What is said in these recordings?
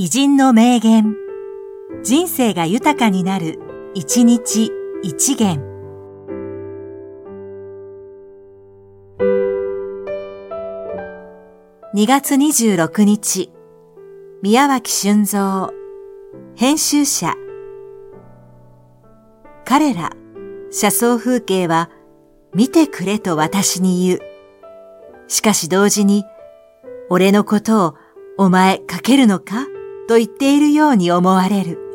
偉人の名言。人生が豊かになる、一日一元。2月26日、宮脇俊三、編集者。彼ら、車窓風景は、見てくれと私に言う。しかし同時に、俺のことをお前書けるのか？と言っているように思われる。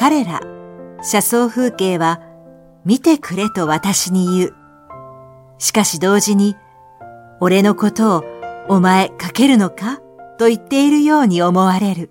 彼ら、車窓風景は、見てくれと私に言う。しかし同時に、俺のことをお前書けるのか？と言っているように思われる。